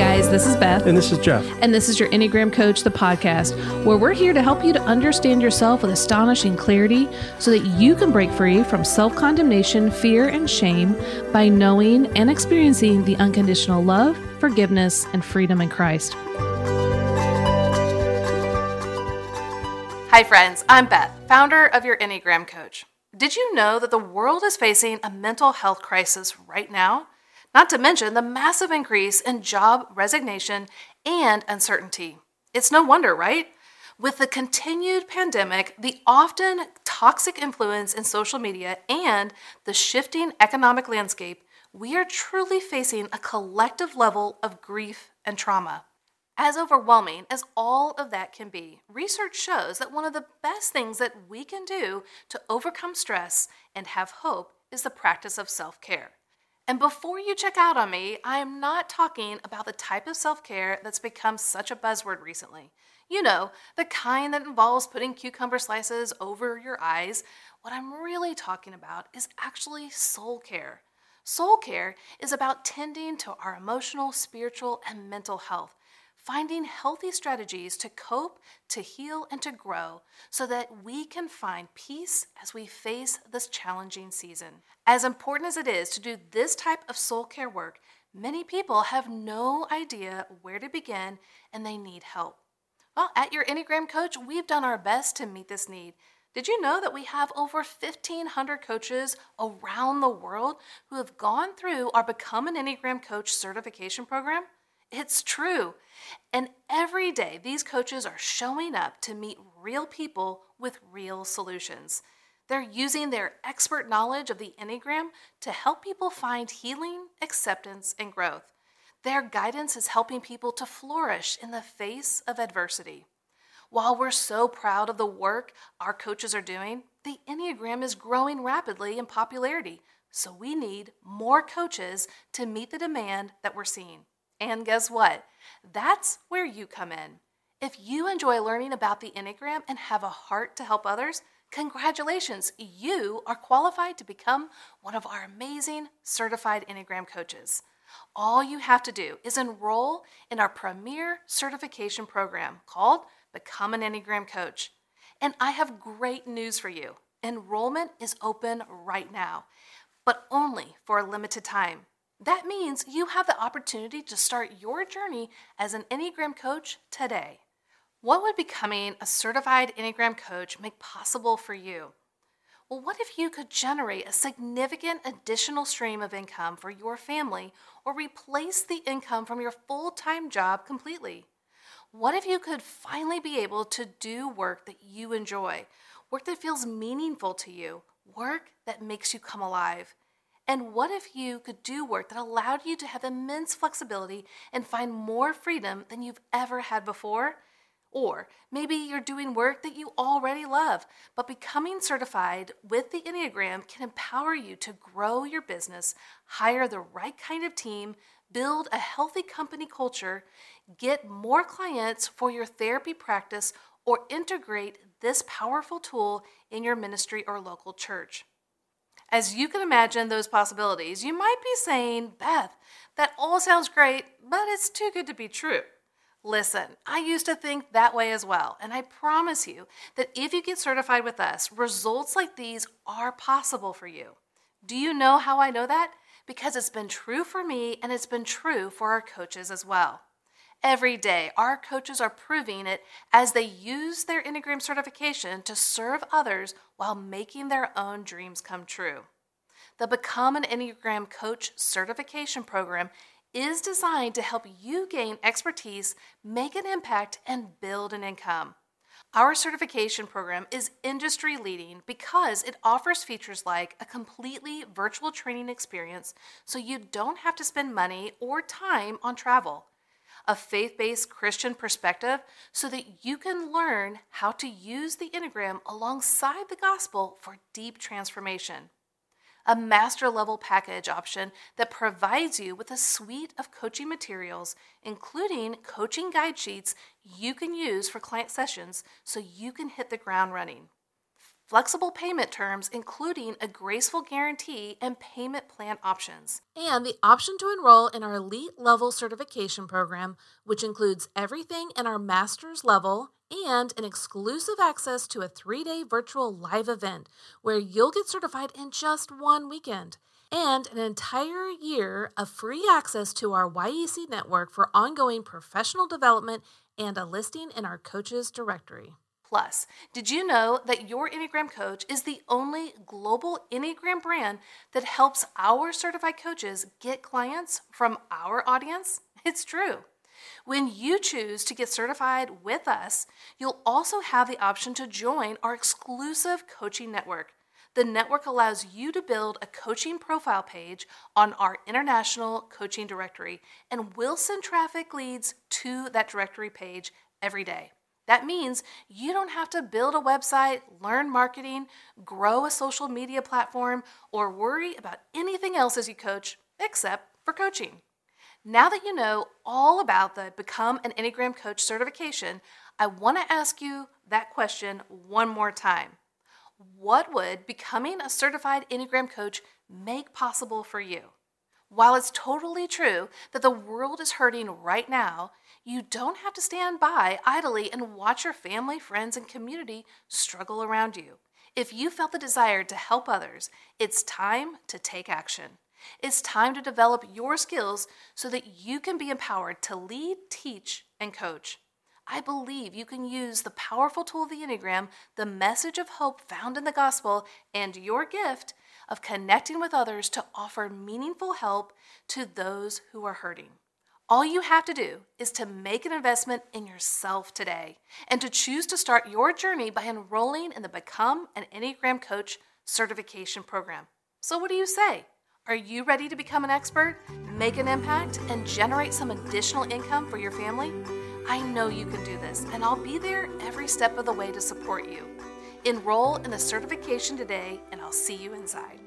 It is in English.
guys, this is Beth. And this is Jeff. And this is your Enneagram Coach, the podcast, where we're here to help you to understand yourself with astonishing clarity so that you can break free from self condemnation, fear, and shame by knowing and experiencing the unconditional love, forgiveness, and freedom in Christ. Hi, friends. I'm Beth, founder of your Enneagram Coach. Did you know that the world is facing a mental health crisis right now? Not to mention the massive increase in job resignation and uncertainty. It's no wonder, right? With the continued pandemic, the often toxic influence in social media, and the shifting economic landscape, we are truly facing a collective level of grief and trauma. As overwhelming as all of that can be, research shows that one of the best things that we can do to overcome stress and have hope is the practice of self care. And before you check out on me, I am not talking about the type of self care that's become such a buzzword recently. You know, the kind that involves putting cucumber slices over your eyes. What I'm really talking about is actually soul care. Soul care is about tending to our emotional, spiritual, and mental health finding healthy strategies to cope, to heal, and to grow so that we can find peace as we face this challenging season. As important as it is to do this type of soul care work, many people have no idea where to begin and they need help. Well, at your Enneagram Coach, we've done our best to meet this need. Did you know that we have over 1,500 coaches around the world who have gone through our Become an Enneagram Coach certification program? It's true. And every day, these coaches are showing up to meet real people with real solutions. They're using their expert knowledge of the Enneagram to help people find healing, acceptance, and growth. Their guidance is helping people to flourish in the face of adversity. While we're so proud of the work our coaches are doing, the Enneagram is growing rapidly in popularity, so we need more coaches to meet the demand that we're seeing. And guess what? That's where you come in. If you enjoy learning about the Enneagram and have a heart to help others, congratulations, you are qualified to become one of our amazing certified Enneagram coaches. All you have to do is enroll in our premier certification program called Become an Enneagram Coach. And I have great news for you. Enrollment is open right now, but only for a limited time. That means you have the opportunity to start your journey as an Enneagram coach today. What would becoming a certified Enneagram coach make possible for you? Well, what if you could generate a significant additional stream of income for your family or replace the income from your full time job completely? What if you could finally be able to do work that you enjoy, work that feels meaningful to you, work that makes you come alive? And what if you could do work that allowed you to have immense flexibility and find more freedom than you've ever had before? Or maybe you're doing work that you already love, but becoming certified with the Enneagram can empower you to grow your business, hire the right kind of team, build a healthy company culture, get more clients for your therapy practice, or integrate this powerful tool in your ministry or local church. As you can imagine those possibilities, you might be saying, Beth, that all sounds great, but it's too good to be true. Listen, I used to think that way as well, and I promise you that if you get certified with us, results like these are possible for you. Do you know how I know that? Because it's been true for me and it's been true for our coaches as well. Every day, our coaches are proving it as they use their Enneagram certification to serve others while making their own dreams come true. The Become an Enneagram Coach certification program is designed to help you gain expertise, make an impact, and build an income. Our certification program is industry leading because it offers features like a completely virtual training experience so you don't have to spend money or time on travel a faith based Christian perspective so that you can learn how to use the Enneagram alongside the gospel for deep transformation. A master level package option that provides you with a suite of coaching materials, including coaching guide sheets you can use for client sessions so you can hit the ground running. Flexible payment terms, including a graceful guarantee and payment plan options. And the option to enroll in our elite level certification program, which includes everything in our master's level and an exclusive access to a three day virtual live event where you'll get certified in just one weekend. And an entire year of free access to our YEC network for ongoing professional development and a listing in our coaches directory. Plus, did you know that your Enneagram coach is the only global Enneagram brand that helps our certified coaches get clients from our audience? It's true. When you choose to get certified with us, you'll also have the option to join our exclusive coaching network. The network allows you to build a coaching profile page on our international coaching directory, and we'll send traffic leads to that directory page every day. That means you don't have to build a website, learn marketing, grow a social media platform, or worry about anything else as you coach except for coaching. Now that you know all about the Become an Enneagram Coach certification, I want to ask you that question one more time. What would becoming a certified Enneagram coach make possible for you? While it's totally true that the world is hurting right now, you don't have to stand by idly and watch your family, friends, and community struggle around you. If you felt the desire to help others, it's time to take action. It's time to develop your skills so that you can be empowered to lead, teach, and coach. I believe you can use the powerful tool of the Enneagram, the message of hope found in the gospel, and your gift of connecting with others to offer meaningful help to those who are hurting. All you have to do is to make an investment in yourself today and to choose to start your journey by enrolling in the Become an Enneagram Coach certification program. So, what do you say? Are you ready to become an expert, make an impact, and generate some additional income for your family? I know you can do this, and I'll be there every step of the way to support you. Enroll in the certification today, and I'll see you inside.